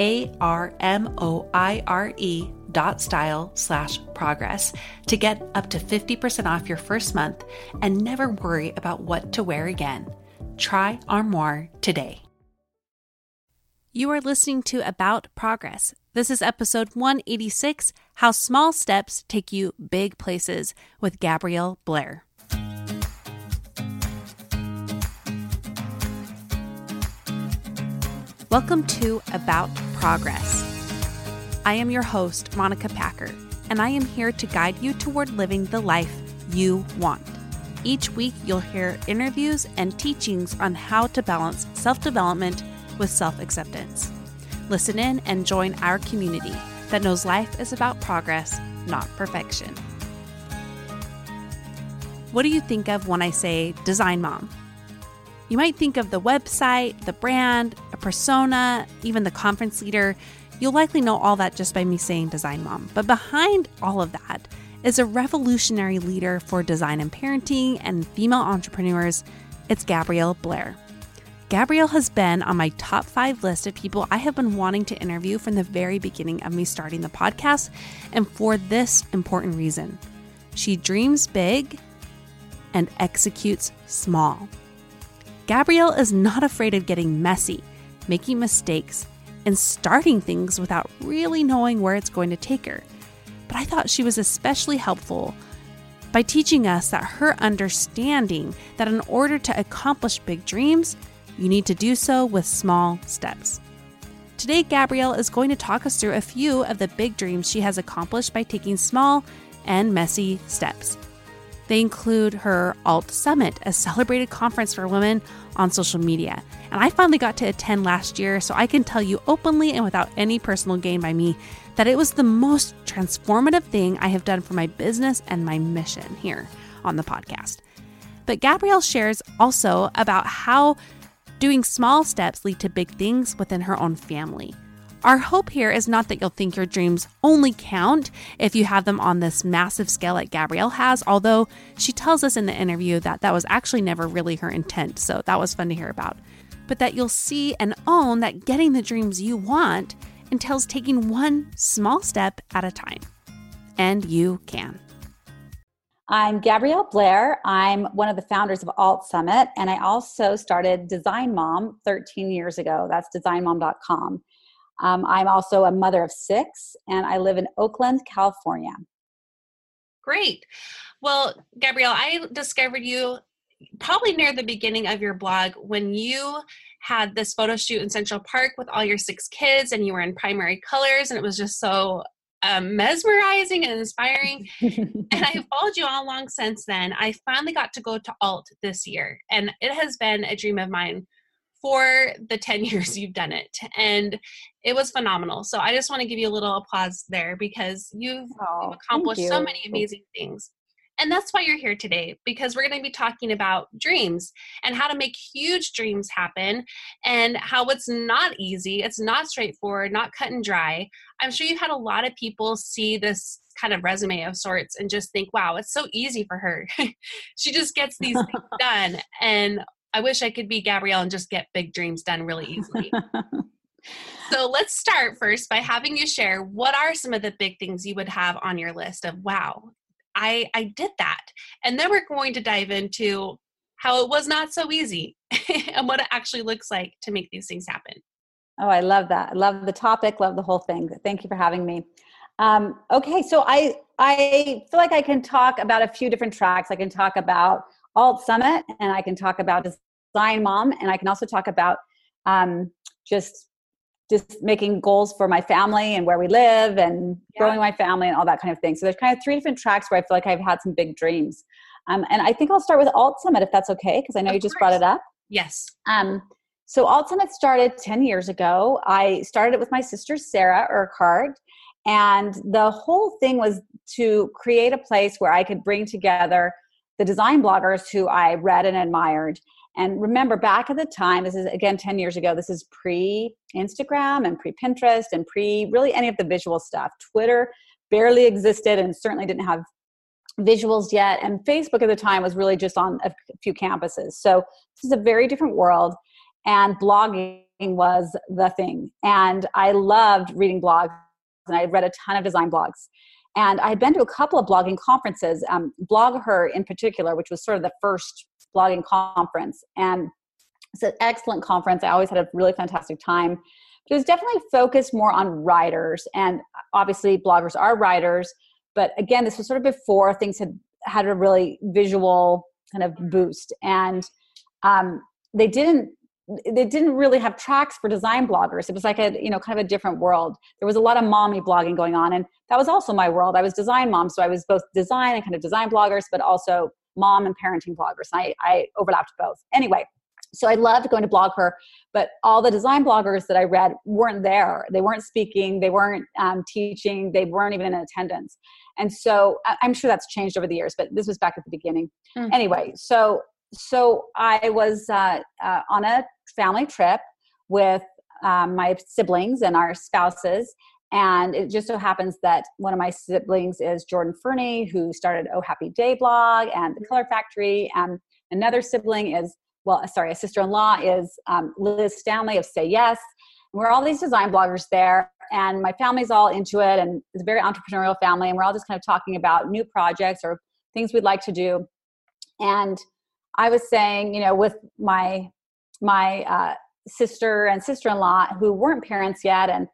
A R M O I R E dot style slash progress to get up to 50% off your first month and never worry about what to wear again. Try Armoire today. You are listening to About Progress. This is episode 186 How Small Steps Take You Big Places with Gabrielle Blair. Welcome to About Progress. I am your host, Monica Packer, and I am here to guide you toward living the life you want. Each week, you'll hear interviews and teachings on how to balance self development with self acceptance. Listen in and join our community that knows life is about progress, not perfection. What do you think of when I say design mom? You might think of the website, the brand, a persona, even the conference leader. You'll likely know all that just by me saying design mom. But behind all of that is a revolutionary leader for design and parenting and female entrepreneurs. It's Gabrielle Blair. Gabrielle has been on my top five list of people I have been wanting to interview from the very beginning of me starting the podcast, and for this important reason. She dreams big and executes small. Gabrielle is not afraid of getting messy, making mistakes, and starting things without really knowing where it's going to take her. But I thought she was especially helpful by teaching us that her understanding that in order to accomplish big dreams, you need to do so with small steps. Today, Gabrielle is going to talk us through a few of the big dreams she has accomplished by taking small and messy steps. They include her Alt Summit, a celebrated conference for women on social media. And I finally got to attend last year, so I can tell you openly and without any personal gain by me that it was the most transformative thing I have done for my business and my mission here on the podcast. But Gabrielle shares also about how doing small steps lead to big things within her own family. Our hope here is not that you'll think your dreams only count if you have them on this massive scale like Gabrielle has, although she tells us in the interview that that was actually never really her intent, so that was fun to hear about. But that you'll see and own that getting the dreams you want entails taking one small step at a time. And you can. I'm Gabrielle Blair. I'm one of the founders of Alt Summit, and I also started Design Mom 13 years ago. That's designmom.com. Um, I'm also a mother of six, and I live in Oakland, California. Great. Well, Gabrielle, I discovered you probably near the beginning of your blog when you had this photo shoot in Central Park with all your six kids, and you were in primary colors, and it was just so um, mesmerizing and inspiring. and I've followed you all along since then. I finally got to go to Alt this year, and it has been a dream of mine for the 10 years you've done it. And it was phenomenal. So I just want to give you a little applause there because you've, oh, you've accomplished you. so many amazing things. And that's why you're here today, because we're going to be talking about dreams and how to make huge dreams happen and how it's not easy. It's not straightforward, not cut and dry. I'm sure you've had a lot of people see this kind of resume of sorts and just think, wow, it's so easy for her. she just gets these things done. And I wish I could be Gabrielle and just get big dreams done really easily. so let's start first by having you share what are some of the big things you would have on your list of wow, I I did that. And then we're going to dive into how it was not so easy and what it actually looks like to make these things happen. Oh, I love that. I love the topic, love the whole thing. Thank you for having me. Um, okay, so I I feel like I can talk about a few different tracks. I can talk about Alt Summit, and I can talk about Design Mom, and I can also talk about um, just just making goals for my family and where we live and yeah. growing my family and all that kind of thing. So there's kind of three different tracks where I feel like I've had some big dreams. Um, and I think I'll start with Alt Summit if that's okay, because I know of you just brought it up. Yes. Um, so Alt Summit started 10 years ago. I started it with my sister Sarah Urquhart, and the whole thing was to create a place where I could bring together the design bloggers who I read and admired. And remember, back at the time, this is again 10 years ago, this is pre Instagram and pre Pinterest and pre really any of the visual stuff. Twitter barely existed and certainly didn't have visuals yet. And Facebook at the time was really just on a few campuses. So this is a very different world. And blogging was the thing. And I loved reading blogs and I read a ton of design blogs. And I had been to a couple of blogging conferences, um, BlogHer in particular, which was sort of the first blogging conference. And it's an excellent conference. I always had a really fantastic time. But it was definitely focused more on writers. And obviously, bloggers are writers. But again, this was sort of before things had had a really visual kind of boost. And um, they didn't they didn't really have tracks for design bloggers. It was like a, you know, kind of a different world. There was a lot of mommy blogging going on. And that was also my world. I was design mom. So I was both design and kind of design bloggers, but also mom and parenting bloggers. I, I overlapped both. Anyway, so I loved going to BlogHer, but all the design bloggers that I read weren't there. They weren't speaking, they weren't um, teaching, they weren't even in attendance. And so I'm sure that's changed over the years, but this was back at the beginning. Mm. Anyway, so so I was uh, uh, on a family trip with um, my siblings and our spouses. And it just so happens that one of my siblings is Jordan Ferney, who started Oh Happy Day blog and the Color Factory. And another sibling is, well, sorry, a sister in law is um, Liz Stanley of Say Yes. And we're all these design bloggers there. And my family's all into it. And it's a very entrepreneurial family. And we're all just kind of talking about new projects or things we'd like to do. And I was saying, you know, with my my uh, sister and sister-in-law who weren't parents yet, and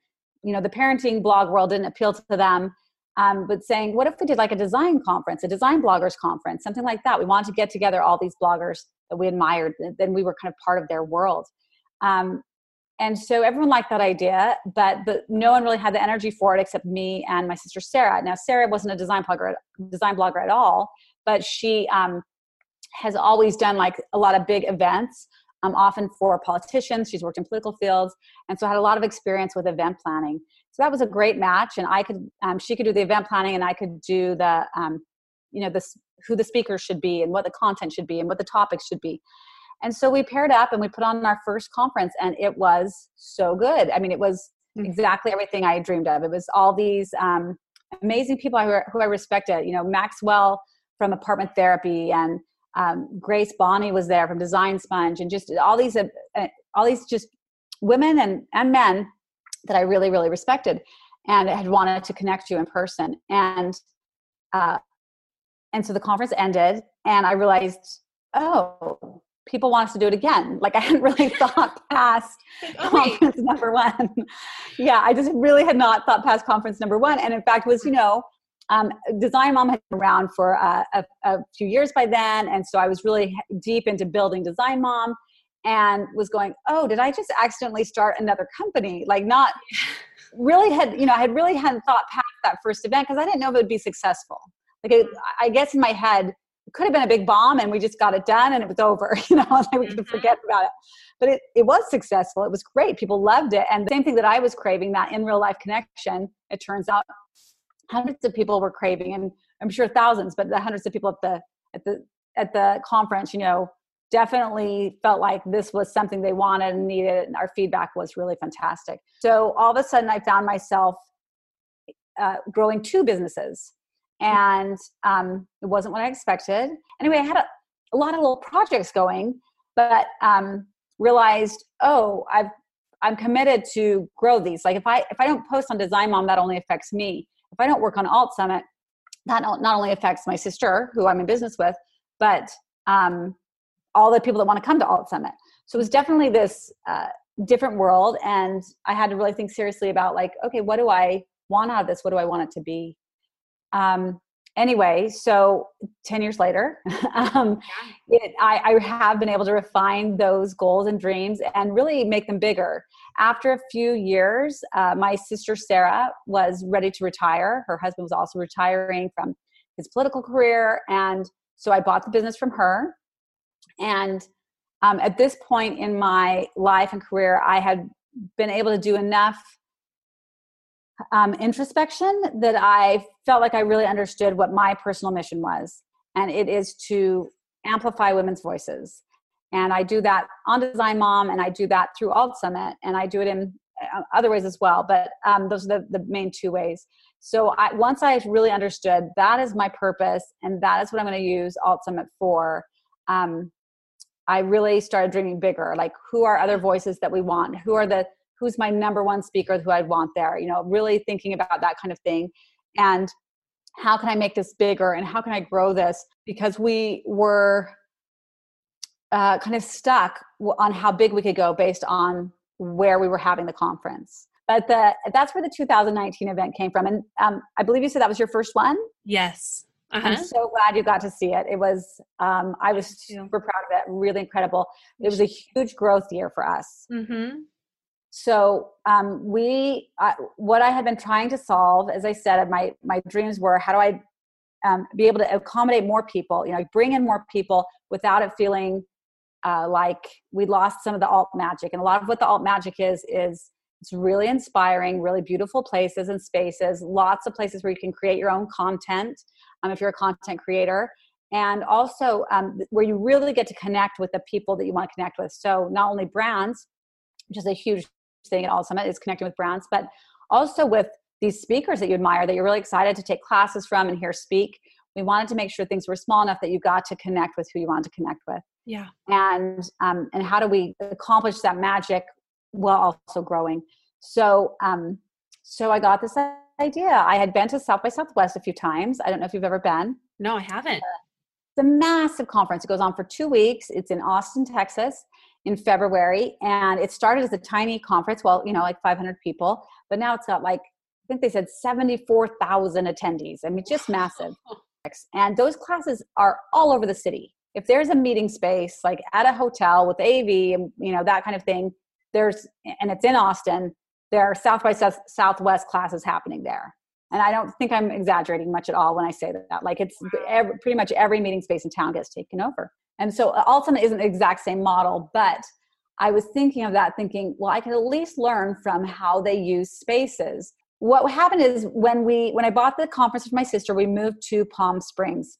you know, the parenting blog world didn't appeal to them. Um, but saying, what if we did like a design conference, a design bloggers conference, something like that? We wanted to get together all these bloggers that we admired, then we were kind of part of their world. Um, and so everyone liked that idea, but but no one really had the energy for it except me and my sister Sarah. Now Sarah wasn't a design blogger, design blogger at all, but she um, has always done like a lot of big events, um, often for politicians. She's worked in political fields, and so had a lot of experience with event planning. So that was a great match, and I could, um, she could do the event planning, and I could do the, um, you know, this who the speakers should be, and what the content should be, and what the topics should be. And so we paired up, and we put on our first conference, and it was so good. I mean, it was mm. exactly everything I dreamed of. It was all these um, amazing people who, who I respected. You know, Maxwell from Apartment Therapy, and um, Grace Bonney was there from Design Sponge, and just all these, uh, uh, all these just women and and men that I really really respected, and had wanted to connect you in person. And uh, and so the conference ended, and I realized, oh, people want us to do it again. Like I hadn't really thought past oh, conference number one. yeah, I just really had not thought past conference number one, and in fact was you know um, Design Mom had been around for uh, a, a, few years by then, and so I was really deep into building Design Mom, and was going, "Oh, did I just accidentally start another company?" Like, not really had you know I had really hadn't thought past that first event because I didn't know if it would be successful. Like, it, I guess in my head, it could have been a big bomb and we just got it done and it was over you know like we could mm-hmm. forget about it but it, it was successful it was great people loved it and the same thing that i was craving that in real life connection it turns out hundreds of people were craving and i'm sure thousands but the hundreds of people at the at the at the conference you know definitely felt like this was something they wanted and needed and our feedback was really fantastic. So all of a sudden i found myself uh, growing two businesses and um, it wasn't what i expected. Anyway i had a, a lot of little projects going but um, realized oh i've i'm committed to grow these. Like if i if i don't post on design mom that only affects me if i don't work on alt summit that not only affects my sister who i'm in business with but um, all the people that want to come to alt summit. So it was definitely this uh, different world and i had to really think seriously about like okay what do i want out of this? What do i want it to be? Um, anyway so 10 years later um, it, I, I, have been able to refine those goals and dreams and really make them bigger. After a few years uh, my sister sarah was ready to retire. Her husband was also retiring from his political career and so i bought the business from her. And um, at this point in my life and career i had been able to do enough um, introspection that I felt like I really understood what my personal mission was. And it is to amplify women's voices. And I do that on Design Mom, and I do that through Alt Summit, and I do it in uh, other ways as well. But um, those are the, the main two ways. So I, once I really understood that is my purpose, and that is what I'm going to use Alt Summit for, um, I really started dreaming bigger. Like, who are other voices that we want? Who are the who's my number one speaker who I'd want there, you know, really thinking about that kind of thing. And how can I make this bigger and how can I grow this? Because we were uh, kind of stuck on how big we could go based on where we were having the conference. But the, that's where the 2019 event came from. And um, I believe you said that was your first one? Yes. Uh-huh. I'm so glad you got to see it. It was, um, I was super proud of it, really incredible. It was a huge growth year for us. Mm-hmm. So um, we, what I had been trying to solve, as I said, my my dreams were how do I um, be able to accommodate more people, you know, bring in more people without it feeling uh, like we lost some of the alt magic. And a lot of what the alt magic is is it's really inspiring, really beautiful places and spaces, lots of places where you can create your own content um, if you're a content creator. And also um, where you really get to connect with the people that you want to connect with. So, not only brands, which is a huge thing at Alt Summit is connecting with brands, but also with these speakers that you admire that you're really excited to take classes from and hear speak. We wanted to make sure things were small enough that you got to connect with who you wanted to connect with. Yeah. And um, and how do we accomplish that magic while also growing? So um, so I got this idea. I had been to South by Southwest a few times. I don't know if you've ever been. No, I haven't. it's a massive conference. It goes on for two weeks. It's in Austin, Texas in February, and it started as a tiny conference. Well, you know, like 500 people, but now it's got like I think they said 74,000 attendees. I mean, just massive. And those classes are all over the city. If there's a meeting space, like at a hotel with AV, and you know that kind of thing, there's and it's in Austin. There are South by South, Southwest classes happening there, and I don't think I'm exaggerating much at all when I say that. Like it's every, pretty much every meeting space in town gets taken over. And so uh, Alt Summit isn't the exact same model, but I was thinking of that, thinking, well, I could at least learn from how they use spaces. What happened is when we when I bought the conference with my sister, we moved to Palm Springs,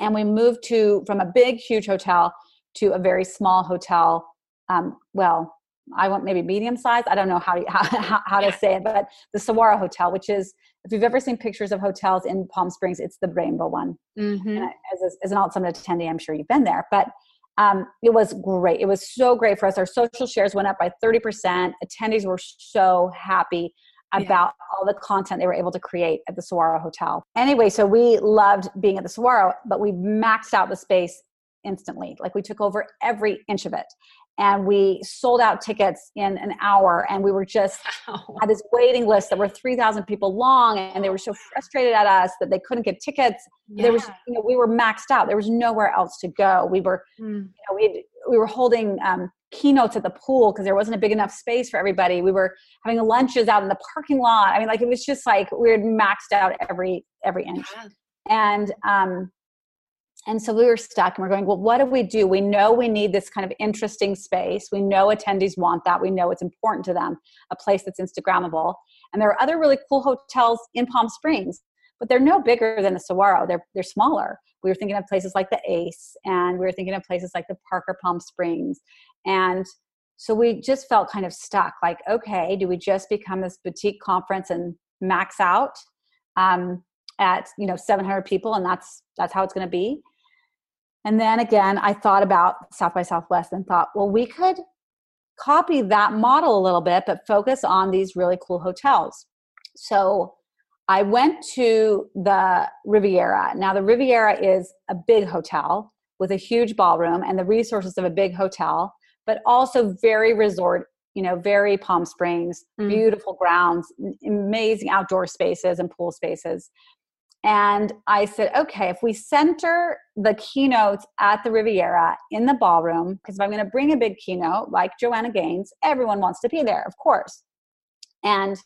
and we moved to from a big, huge hotel to a very small hotel. Um, well, I want maybe medium size. I don't know how to, how, how to say it, but the Saguaro Hotel, which is if you've ever seen pictures of hotels in Palm Springs, it's the rainbow one. Mm-hmm. As, a, as an alt summit attendee, I'm sure you've been there, but um, it was great. It was so great for us. Our social shares went up by 30%. Attendees were so happy about yeah. all the content they were able to create at the Saguaro Hotel. Anyway, so we loved being at the Saguaro, but we maxed out the space instantly. Like we took over every inch of it and we sold out tickets in an hour and we were just wow. had this waiting list that were 3000 people long and they were so frustrated at us that they couldn't get tickets yeah. there was you know we were maxed out there was nowhere else to go we were mm. you know we we were holding um, keynotes at the pool because there wasn't a big enough space for everybody we were having lunches out in the parking lot i mean like it was just like we had maxed out every every inch yeah. and um and so we were stuck and we're going well what do we do? We know we need this kind of interesting space. We know attendees want that. We know it's important to them a place that's instagrammable. And there are other really cool hotels in palm springs but they're no bigger than the saguaro. They're, they're smaller. We were thinking of places like the ace and we were thinking of places like the parker palm springs. And so we just felt kind of stuck like okay do we just become this boutique conference and max out um, at you know 700 people and that's that's how it's going to be and then again, I thought about South by Southwest and thought, well, we could copy that model a little bit, but focus on these really cool hotels. So I went to the Riviera. Now, the Riviera is a big hotel with a huge ballroom and the resources of a big hotel, but also very resort, you know, very Palm Springs, mm. beautiful grounds, amazing outdoor spaces and pool spaces. And I said, okay, if we center the keynotes at the Riviera in the ballroom, because if I'm going to bring a big keynote like Joanna Gaines, everyone wants to be there, of course. And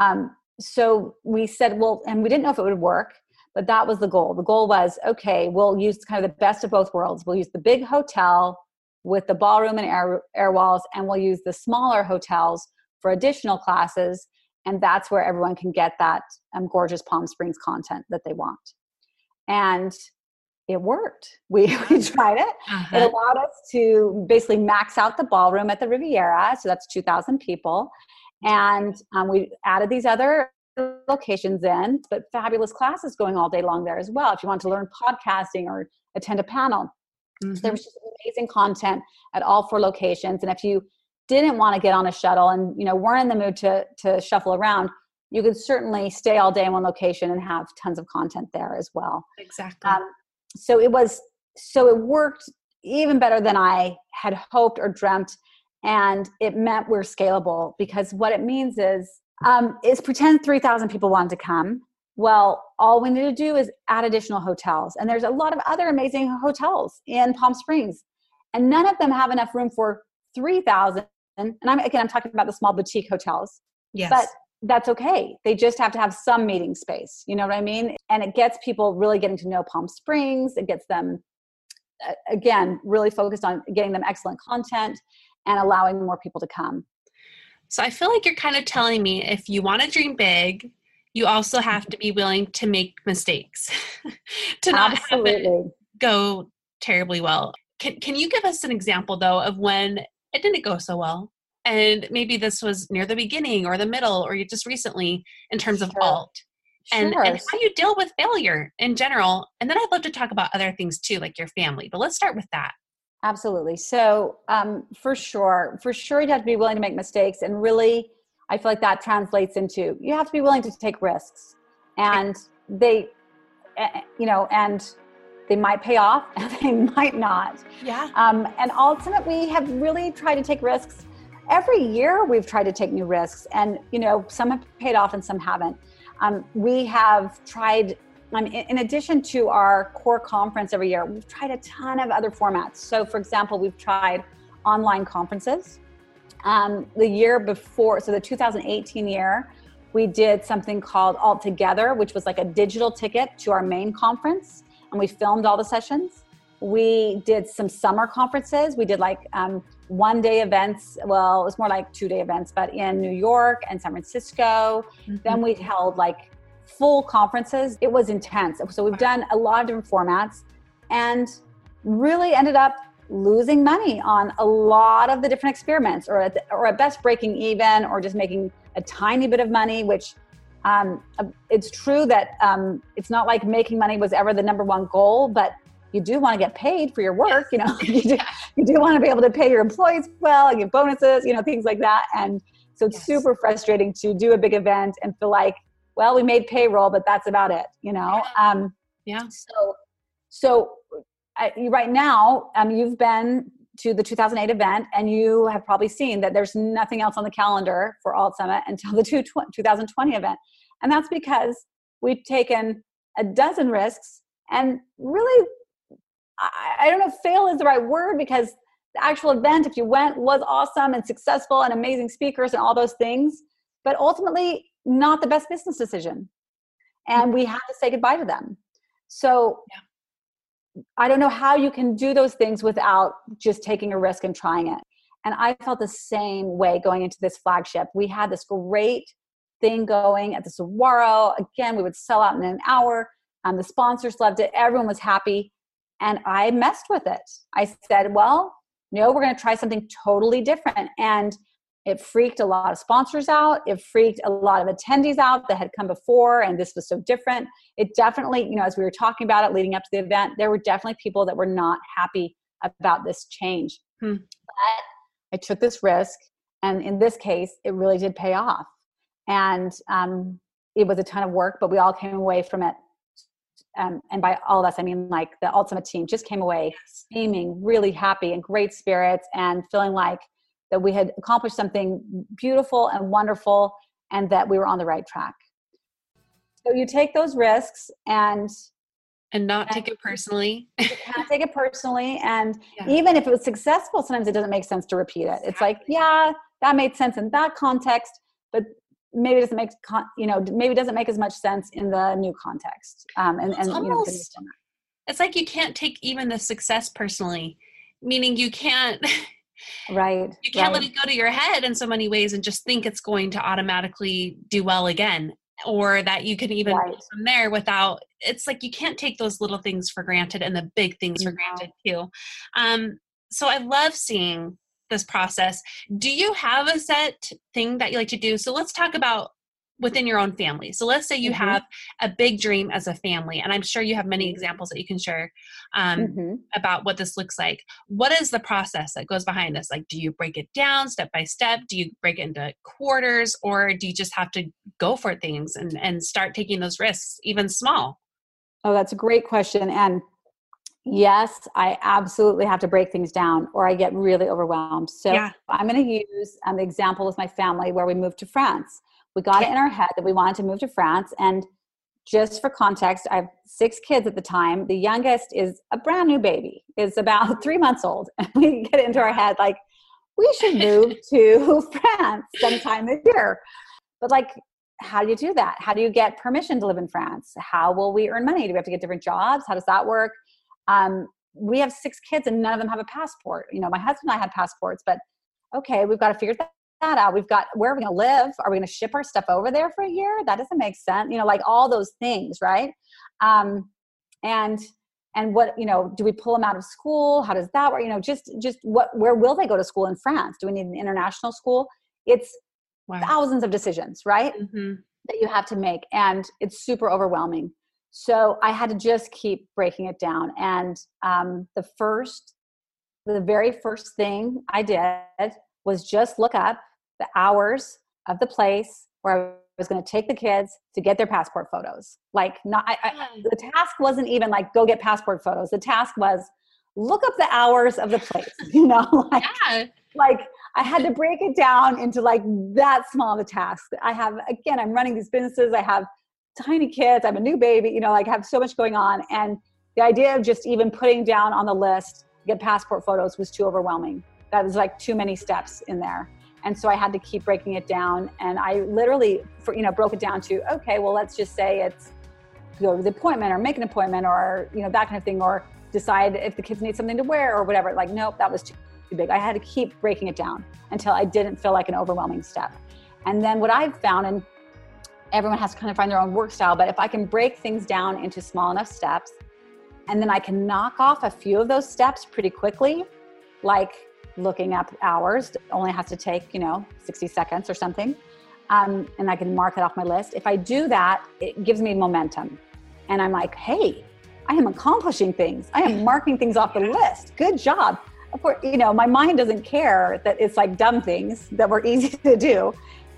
um, so we said, well, and we didn't know if it would work, but that was the goal. The goal was, okay, we'll use kind of the best of both worlds. We'll use the big hotel with the ballroom and air, air walls, and we'll use the smaller hotels for additional classes and that's where everyone can get that um, gorgeous palm springs content that they want. And it worked. We, we tried it. Uh-huh. it allowed us to basically max out the ballroom at the riviera so that's 2000 people. And um, we added these other locations in but fabulous classes going all day long there as well. If you want to learn podcasting or attend a panel. Mm-hmm. so there was just amazing content at all four locations. And if you didn't want to get on a shuttle and you know weren't in the mood to to shuffle around you could certainly stay all day in one location and have tons of content there as well. Exactly. Um, so it was so it worked even better than i had hoped or dreamt and it meant we're scalable because what it means is um, is pretend 3000 people wanted to come. Well all we need to do is add additional hotels and there's a lot of other amazing hotels in palm springs and none of them have enough room for 3000 and I'm again I'm talking about the small boutique hotels. Yes. But that's okay. They just have to have some meeting space. You know what I mean? And it gets people really getting to know Palm Springs. It gets them again really focused on getting them excellent content and allowing more people to come. So I feel like you're kind of telling me if you want to dream big, you also have to be willing to make mistakes. to not Absolutely. go terribly well. Can can you give us an example though of when it didn't go so well. And maybe this was near the beginning or the middle or just recently in terms of alt. And, sure. and how you deal with failure in general. And then I'd love to talk about other things too, like your family. But let's start with that. Absolutely. So, um, for sure, for sure, you have to be willing to make mistakes. And really, I feel like that translates into you have to be willing to take risks. And they, eh, eh, you know, and they might pay off and they might not. Yeah. Um, and ultimately, we have really tried to take risks. Every year, we've tried to take new risks, and you know, some have paid off and some haven't. Um, we have tried. Um, in, in addition to our core conference every year, we've tried a ton of other formats. So, for example, we've tried online conferences. Um, the year before, so the 2018 year, we did something called Alt Together, which was like a digital ticket to our main conference and we filmed all the sessions. We did some summer conferences. We did like um, one day events. Well, it was more like two day events, but in New York and San Francisco. Mm-hmm. Then we held like full conferences. It was intense. So we've done a lot of different formats and really ended up losing money on a lot of the different experiments or at, the, or at best breaking even or just making a tiny bit of money, which um, uh, it's true that um, it's not like making money was ever the number one goal, but you do want to get paid for your work. You know, you do, you do want to be able to pay your employees well and give bonuses, you know, things like that. And so it's yes. super frustrating to do a big event and feel like, well, we made payroll, but that's about it. You know. Um, yeah. So, so I, right now, um, you've been to the 2008 event and you have probably seen that there's nothing else on the calendar for alt summit until the 2020 event. And that's because we've taken a dozen risks and really I, don't know if fail is the right word because the actual event if you went was awesome and successful and amazing speakers and all those things but ultimately not the best business decision. And we have to say goodbye to them. So yeah I don't know how you can do those things without just taking a risk and trying it. And I felt the same way going into this flagship. We had this great thing going at the Saguaro. Again, we would sell out in an hour. Um, the sponsors loved it. Everyone was happy. And I messed with it. I said, well, no, we're going to try something totally different. And it freaked a lot of sponsors out. It freaked a lot of attendees out that had come before, and this was so different. It definitely, you know, as we were talking about it leading up to the event, there were definitely people that were not happy about this change. Hmm. But I took this risk, and in this case, it really did pay off. And um, it was a ton of work, but we all came away from it. Um, and by all of us, I mean like the ultimate team just came away beaming, really happy and great spirits, and feeling like that we had accomplished something beautiful and wonderful, and that we were on the right track. So you take those risks and and not and take it personally. you can't take it personally. And yeah. even if it was successful, sometimes it doesn't make sense to repeat it. It's like, yeah, that made sense in that context, but maybe it doesn't make con- you know maybe it doesn't make as much sense in the new context. Um, and and almost, you know, it's like you can't take even the success personally, meaning you can't. right you can't right. let it go to your head in so many ways and just think it's going to automatically do well again or that you can even right. from there without it's like you can't take those little things for granted and the big things for granted too um so i love seeing this process do you have a set thing that you like to do so let's talk about within your own family. So let's say you mm-hmm. have a big dream as a family, and I'm sure you have many mm-hmm. examples that you can share um, mm-hmm. about what this looks like. What is the process that goes behind this? Like, do you break it down step by step? Do you break it into quarters, or do you just have to go for things and and start taking those risks, even small? Oh, that's a great question, and yes i absolutely have to break things down or i get really overwhelmed so yeah. i'm going to use an example with my family where we moved to france we got it in our head that we wanted to move to France. And just for context, I have six kids at the time. The youngest is a brand new baby, is about three months old. And we get into our head like, we should move to France sometime this year. But like, how do you do that? How do you get permission to live in France? How will we earn money? Do we have to get different jobs? How does that work? Um, we have six kids and none of them have a passport. You know, my husband and I had passports, but okay, we've got to figure that out. We've got where are we going to live? Are we going to ship our stuff over there for a year? That doesn't make sense. You know, like all those things, right? Um, and and what you know, do we pull them out of school? How does that work? You know, just just what where will they go to school in France? Do we need an international school? It's wow. thousands of decisions, right? Mm-hmm. That you have to make, and it's super overwhelming. So I had to just keep breaking it down. And um, the first, the very first thing I did was just look up the hours of the place where I was going to take the kids to get their passport photos. Like, not I, I, hmm. the task wasn't even like go get passport photos. The task was look up the hours of the place. You know, like, yeah. like I had to break it down into like that small of a task. I have again, I'm running these businesses. I have tiny kids. I have a new baby. You know, like I have so much going on, and the idea of just even putting down on the list get passport photos was too overwhelming. That was like too many steps in there and so i had to keep breaking it down. And i literally for, you know broke it down to okay well let's just say it's go to the appointment or make an appointment or you know that kind of thing or decide if the kids need something to wear or whatever. Like nope that was too big. I had to keep breaking it down until i didn't feel like an overwhelming step. And then what i've found and everyone has to kind of find their own work style but if i can break things down into small enough steps and then i can knock off a few of those steps pretty quickly like looking up hours only has to take you know 60 seconds or something um, and i can mark it off my list. If i do that it gives me momentum. And i'm like hey i am accomplishing things. I am marking things off the list. Good job. Of course you know my mind doesn't care that it's like dumb things that were easy to do.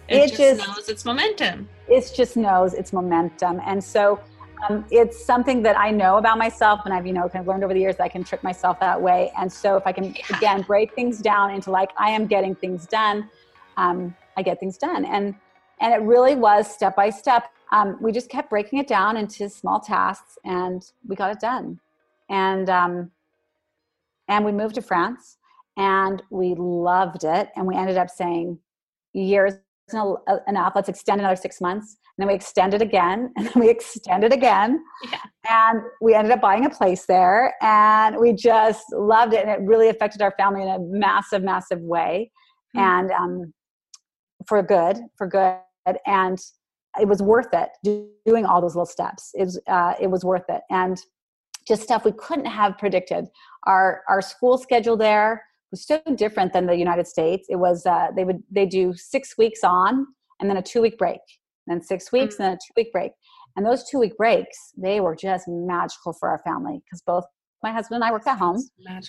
It, it just, just knows its momentum. It just knows its momentum. And so um, it's something that I know about myself, and I've you know kind of learned over the years that I can trick myself that way. And so if I can yeah. again break things down into like I am getting things done, um, I get things done, and and it really was step by step. Um, we just kept breaking it down into small tasks, and we got it done. And um, and we moved to France, and we loved it, and we ended up saying years enough. Let's extend another six months. And then we extended again, and then we extended again. Yeah. And we ended up buying a place there, and we just loved it. And it really affected our family in a massive, massive way. Mm-hmm. And um, for good, for good. And it was worth it doing all those little steps. It was, uh, it was worth it. And just stuff we couldn't have predicted. Our, our school schedule there was so different than the United States. It was uh, they would they do six weeks on and then a two week break, and then six weeks mm-hmm. and then a two week break. And those two week breaks, they were just magical for our family because both my husband and I worked at home,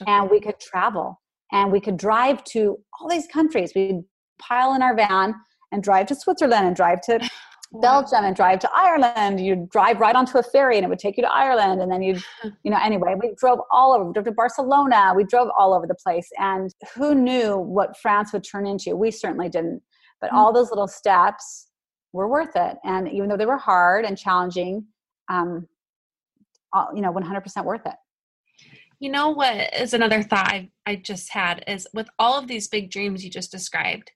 and we could travel and we could drive to all these countries. We'd pile in our van and drive to Switzerland and drive to Belgium and drive to Ireland. You'd drive right onto a ferry and it would take you to Ireland. And then you'd, you know, anyway, we drove all over. We drove to Barcelona. We drove all over the place. And who knew what France would turn into? We certainly didn't. But mm-hmm. all those little steps were worth it. And even though they were hard and challenging, um, you know, 100% worth it. You know what is another thought I, I just had is with all of these big dreams you just described,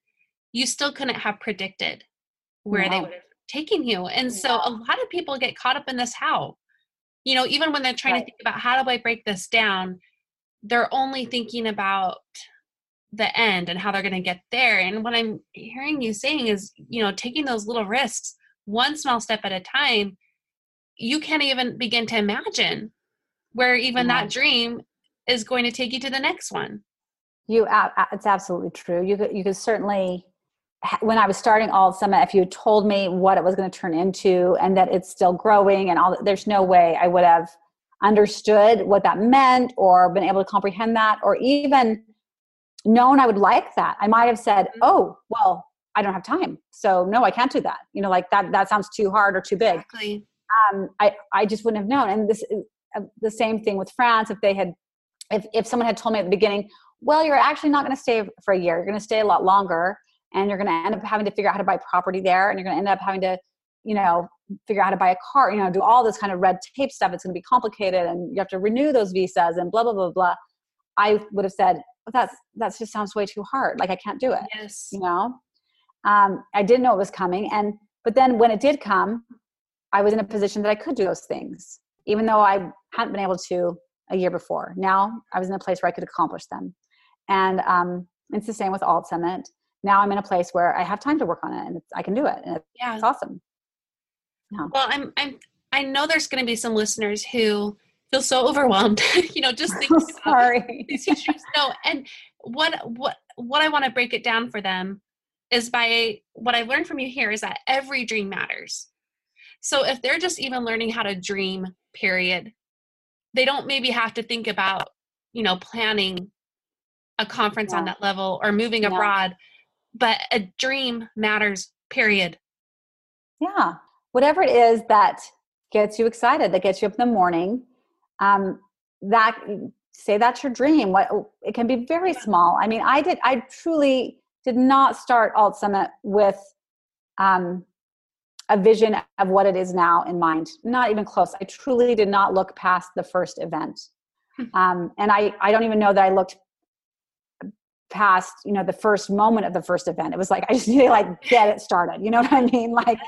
you still couldn't have predicted where no. they would have taking you. And so a lot of people get caught up in this how. You know, even when they're trying right. to think about how do I break this down, they're only mm-hmm. thinking about the end and how they're going to get there. And what I'm hearing you saying is, you know, taking those little risks one small step at a time, you can't even begin to imagine where even that dream is going to take you to the next one. You, it's absolutely true. You could, you could certainly when I was starting Alt Summit, if you had told me what it was going to turn into and that it's still growing and all, there's no way I would have understood what that meant or been able to comprehend that or even known I would like that. I might have said, mm-hmm. "Oh, well, I don't have time, so no, I can't do that." You know, like that that sounds too hard or too big. Exactly. Um, I I just wouldn't have known. And this uh, the same thing with France. If they had, if if someone had told me at the beginning, "Well, you're actually not going to stay for a year. You're going to stay a lot longer." And you're going to end up having to figure out how to buy property there and you're going to end up having to you know figure out how to buy a car you know do all this kind of red tape stuff it's going to be complicated and you have to renew those visas and blah blah blah blah. I would have said well, that's that just sounds way too hard like i can't do it yes. you know? Um, i didn't know it was coming and but then when it did come i was in a position that i could do those things even though i hadn't been able to a year before. Now i was in a place where i could accomplish them. And um, it's the same with alt summit now I'm in a place where I have time to work on it and I can do it. And it's, yeah. it's awesome. Yeah. Well, I'm, I'm, I know there's going to be some listeners who feel so overwhelmed, you know, just thinking sorry. these issues. No. And what, what, what I want to break it down for them is by what I've learned from you here is that every dream matters. So if they're just even learning how to dream, period, they don't maybe have to think about, you know, planning a conference yeah. on that level or moving yeah. abroad but a dream matters period. Yeah. Whatever it is that gets you excited that gets you up in the morning um, that say that's your dream what it can be very small. I mean i did i truly did not start alt summit with um, a vision of what it is now in mind not even close. I truly did not look past the first event. Hmm. um, and I, I don't even know that i looked past you know the first moment of the first event. It was like i just need to like get it started. You know what i mean? Like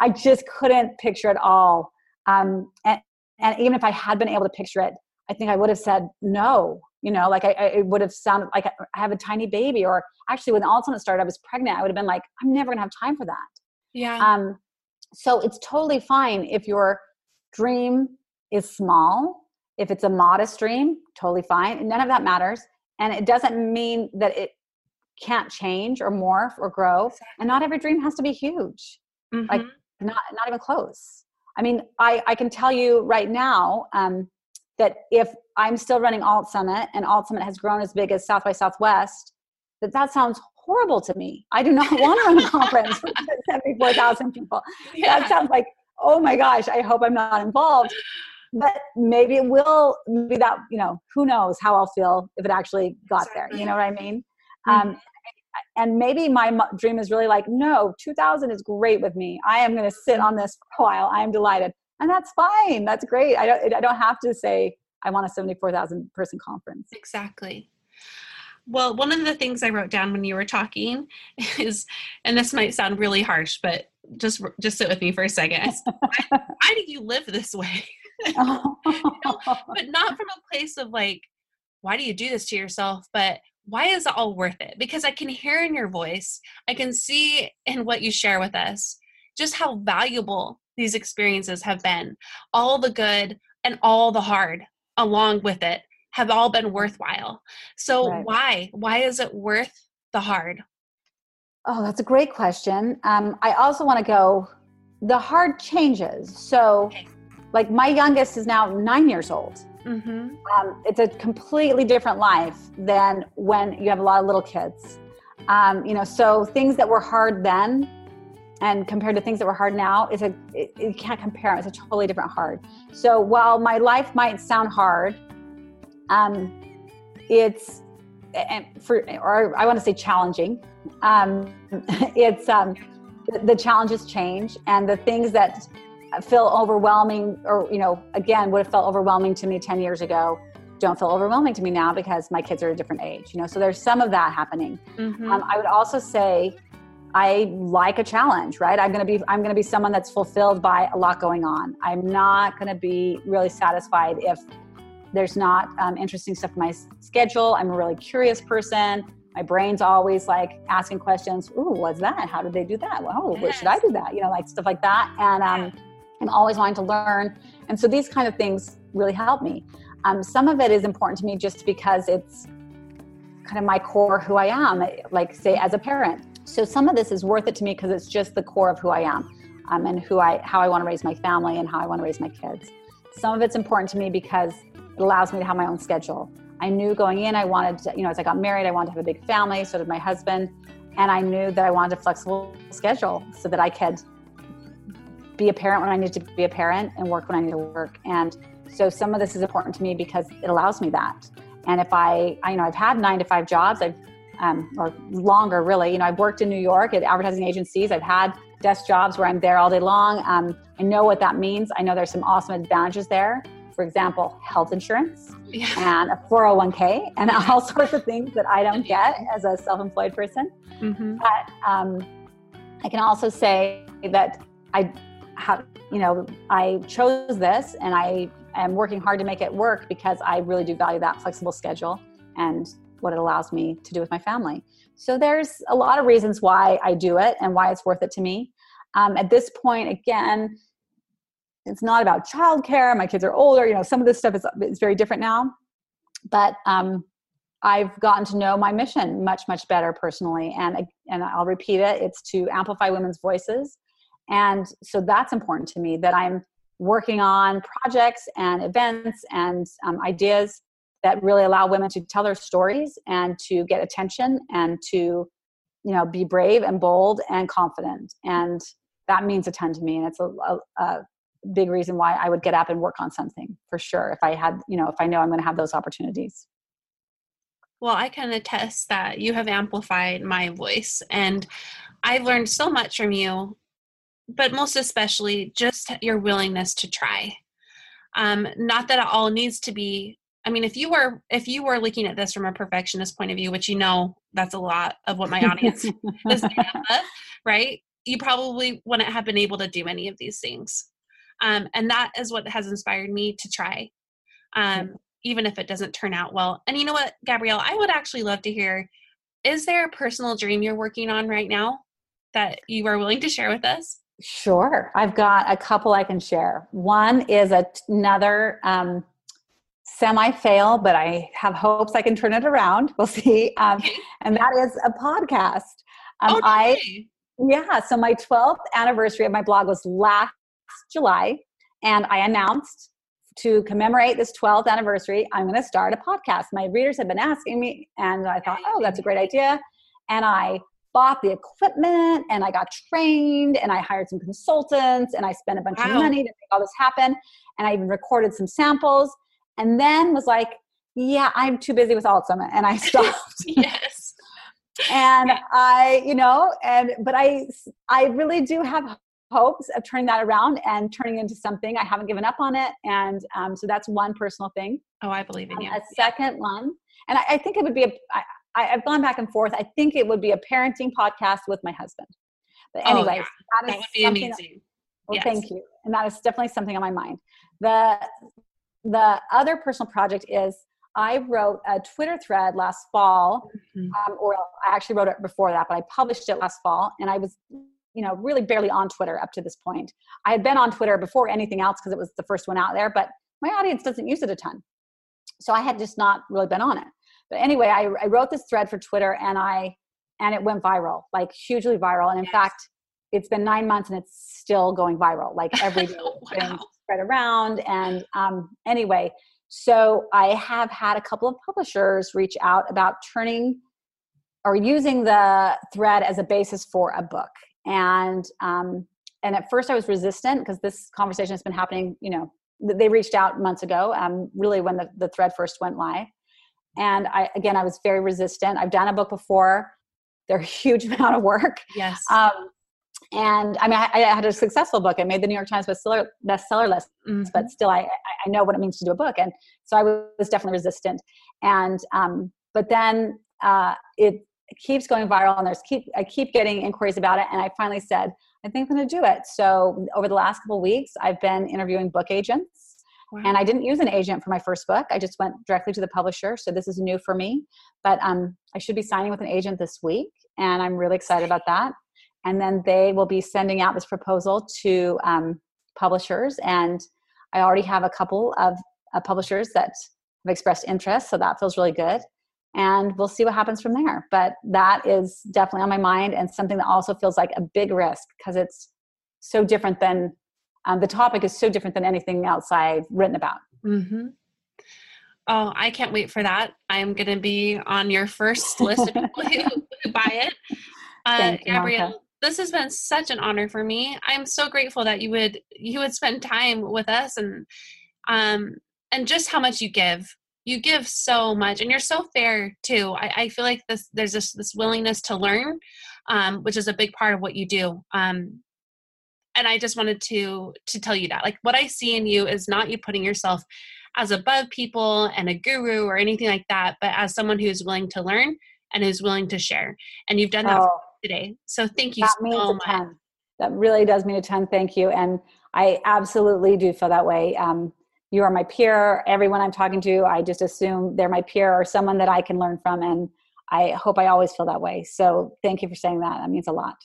i just couldn't picture it all. Um and and even if i had been able to picture it i think i would have said no you know? Like i, I would have sounded like i have a tiny baby or actually when alt summit started i was pregnant. I would have been like i'm never gonna have time for that. Yeah. Um so it's totally fine if your dream is small. If it's a modest dream totally fine. None of that matters and it doesn't mean that it can't change or morph or grow and not every dream has to be huge. Mm-hmm. like not not even close. I mean i i can tell you right now um, that if i'm still running alt summit and alt summit has grown as big as south by southwest that that sounds horrible to me. I do not want to run a conference with 74000 people. Yeah. that sounds like oh my gosh i hope i'm not involved but maybe it will maybe that you know who knows how i'll feel if it actually got there you know what i mean? Mm-hmm. um, and maybe my dream is really like no 2000 is great with me. I am going to sit on this for a while. I am delighted. And that's fine. That's great. I don't i don't have to say i want a 74000 person conference. Exactly. Well, one of the things I wrote down when you were talking is, and this might sound really harsh, but just just sit with me for a second. why, why do you live this way? know, but not from a place of like, why do you do this to yourself? But why is it all worth it? Because I can hear in your voice, I can see in what you share with us just how valuable these experiences have been. All the good and all the hard along with it have all been worthwhile. So right. why? Why is it worth the hard? Oh, that's a great question. Um, I also want to go, the hard changes. So, okay. Like my youngest is now nine years old. Mm-hmm. Um, it's a completely different life than when you have a lot of little kids. Um, you know, so things that were hard then and compared to things that were hard now is a it, you can't compare it's a totally different hard so while my life might sound hard um, it's and for or i want to say challenging um, it's um, the, the challenges change and the things that feel overwhelming or you know again would have felt overwhelming to me 10 years ago. Don't feel overwhelming to me now because my kids are a different age you know? So there's some of that happening. Mm-hmm. um, i would also say i like a challenge right? I'm going to be i'm going to be someone that's fulfilled by a lot going on. I'm not going to be really satisfied if there's not um, interesting stuff in my schedule. I'm a really curious person. My brain's always like asking questions. Ooh what's that? How did they do that? Well oh, yes. should i do that? You know like stuff like that. And um, I'm always wanting to learn. And so these kind of things really help me. Um, some of it is important to me just because it's kind of my core who I am, like say as a parent. So some of this is worth it to me because it's just the core of who I am um, and who I how I want to raise my family and how I want to raise my kids. Some of it's important to me because it allows me to have my own schedule. I knew going in I wanted to, you know, as I got married, I wanted to have a big family, so did my husband. And I knew that I wanted a flexible schedule so that I could be a parent when I need to be a parent and work when I need to work. And so some of this is important to me because it allows me that. And if I, I you know, I've had nine to five jobs, I've, um, or longer really, you know, I've worked in New York at advertising agencies. I've had desk jobs where I'm there all day long. Um, I know what that means. I know there's some awesome advantages there. For example, health insurance yeah. and a 401k and all sorts of things that I don't get as a self-employed person. Mm-hmm. But um, I can also say that I how you know i chose this and i am working hard to make it work because i really do value that flexible schedule and what it allows me to do with my family. So there's a lot of reasons why i do it and why it's worth it to me. Um, at this point again it's not about childcare. My kids are older. You know some of this stuff is, is very different now. But um, i've gotten to know my mission much much better personally. And and i'll repeat it it's to amplify women's voices and so that's important to me that I'm working on projects and events and um, ideas that really allow women to tell their stories and to get attention and to you know be brave and bold and confident. And that means a ton to me. And it's a, a, a big reason why i would get up and work on something for sure if i had you know if i know i'm going to have those opportunities. Well i can attest that you have amplified my voice. And i've learned so much from you but most especially just your willingness to try. Um, not that it all needs to be i mean if you were if you were looking at this from a perfectionist point of view which you know that's a lot of what my audience is of, right? You probably wouldn't have been able to do any of these things. Um, and that is what has inspired me to try um, even if it doesn't turn out well. And you know what gabrielle i would actually love to hear is there a personal dream you're working on right now that you are willing to share with us Sure. I've got a couple I can share. One is a, another um, semi fail, but I have hopes I can turn it around. We'll see. Um, and that is a podcast. Um, oh, I, yeah. So my 12th anniversary of my blog was last July. And I announced to commemorate this 12th anniversary, I'm going to start a podcast. My readers have been asking me, and I thought, oh, that's a great idea. And I bought the equipment and I got trained and I hired some consultants and I spent a bunch wow. of money to make all this happen. And I even recorded some samples and then was like, yeah, I'm too busy with Alt Summit and I stopped. yes. and I, you know, and, but I, I really do have hopes of turning that around and turning into something. I haven't given up on it. And um, so that's one personal thing. Oh, I believe in um, you. A second one. And I, I think it would be a, I, have gone back and forth. I think it would be a parenting podcast with my husband. But anyway, oh, yeah. that, that would be amazing. That, well, yes. thank you. And that is definitely something on my mind. The the other personal project is I wrote a Twitter thread last fall, mm-hmm. um, or I actually wrote it before that, but I published it last fall, and I was, you know, really barely on Twitter up to this point. I had been on Twitter before anything else because it was the first one out there, but my audience doesn't use it a ton, so I had just not really been on it. But anyway, I, I wrote this thread for Twitter, and I and it went viral, like hugely viral, and in yes. fact, it's been nine months and it's still going viral, like every day. wow. spread around, and um, anyway so I have had a couple of publishers reach out about turning or using the thread as a basis for a book. And um, and at first I was resistant because this conversation has been happening. You know, they reached out months ago, um, really when the, the thread first went live. And I again I was very resistant. I've done a book before. They're a huge amount of work. Yes. Um, and I mean, I, I, had a successful book. I made the New York Times bestseller bestseller list, mm-hmm. but still, I I know what it means to do a book, and so I was definitely resistant. And um, but then uh, it keeps going viral, and there's keep I keep getting inquiries about it, and I finally said I think I'm going to do it. So over the last couple weeks, I've been interviewing book agents. Wow. And I didn't use an agent for my first book. I just went directly to the publisher. So this is new for me. But um, I should be signing with an agent this week. And I'm really excited about that and then they will be sending out this proposal to um, publishers and i already have a couple of uh, publishers that have expressed interest so that feels really good and we'll see what happens from there but that is definitely on my mind and something that also feels like a big risk because it's so different than um, the topic is so different than anything else i've written about mm-hmm. oh i can't wait for that i'm going to be on your first list of people who, who buy it uh, Gabrielle, this has been such an honor for me. I'm so grateful that you would you would spend time with us and um and just how much you give. You give so much and you're so fair too. I, I feel like this there's this this willingness to learn, um, which is a big part of what you do. Um and I just wanted to to tell you that. Like what I see in you is not you putting yourself as above people and a guru or anything like that, but as someone who's willing to learn and is willing to share. And you've done that oh today. So thank you that so means much. That really does mean a ton. Thank you. And I absolutely do feel that way. Um, you are my peer. Everyone I'm talking to, I just assume they're my peer or someone that I can learn from. And I hope I always feel that way. So thank you for saying that. That means a lot.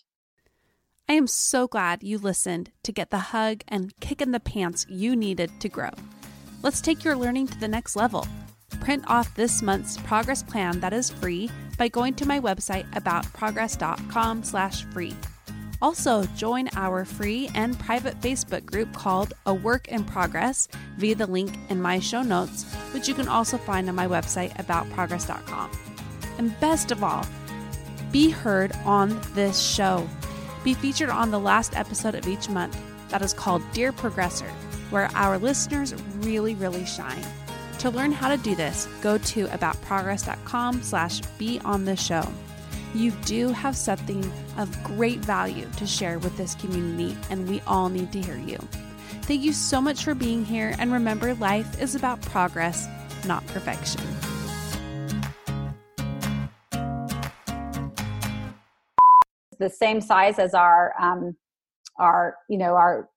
I am so glad you listened to get the hug and kick in the pants you needed to grow. Let's take your learning to the next level. Print off this month's progress plan that is free by going to my website aboutprogress.com slash free. Also, join our free and private Facebook group called A Work in Progress via the link in my show notes, which you can also find on my website aboutprogress.com. And best of all, be heard on this show. Be featured on the last episode of each month that is called Dear Progressor, where our listeners really, really shine. To learn how to do this, go to aboutprogress.com slash be on the show. You do have something of great value to share with this community, and we all need to hear you. Thank you so much for being here, and remember, life is about progress, not perfection. The same size as our, um, our, you know, our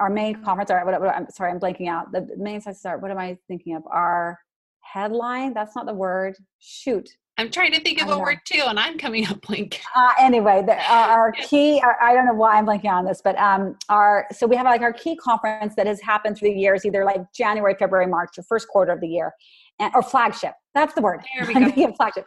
our main conference, or what, what, I'm sorry, I'm blanking out. The main sites are, what am I thinking of? Our headline, that's not the word. Shoot. I'm trying to think of a word too, and I'm coming up blank. Uh, anyway, the, our key, our, I don't know why I'm blanking on this, but um, our, so we have like our key conference that has happened through the years, either like January, February, March, the first quarter of the year, and, or flagship. That's the word. There we go. flagship.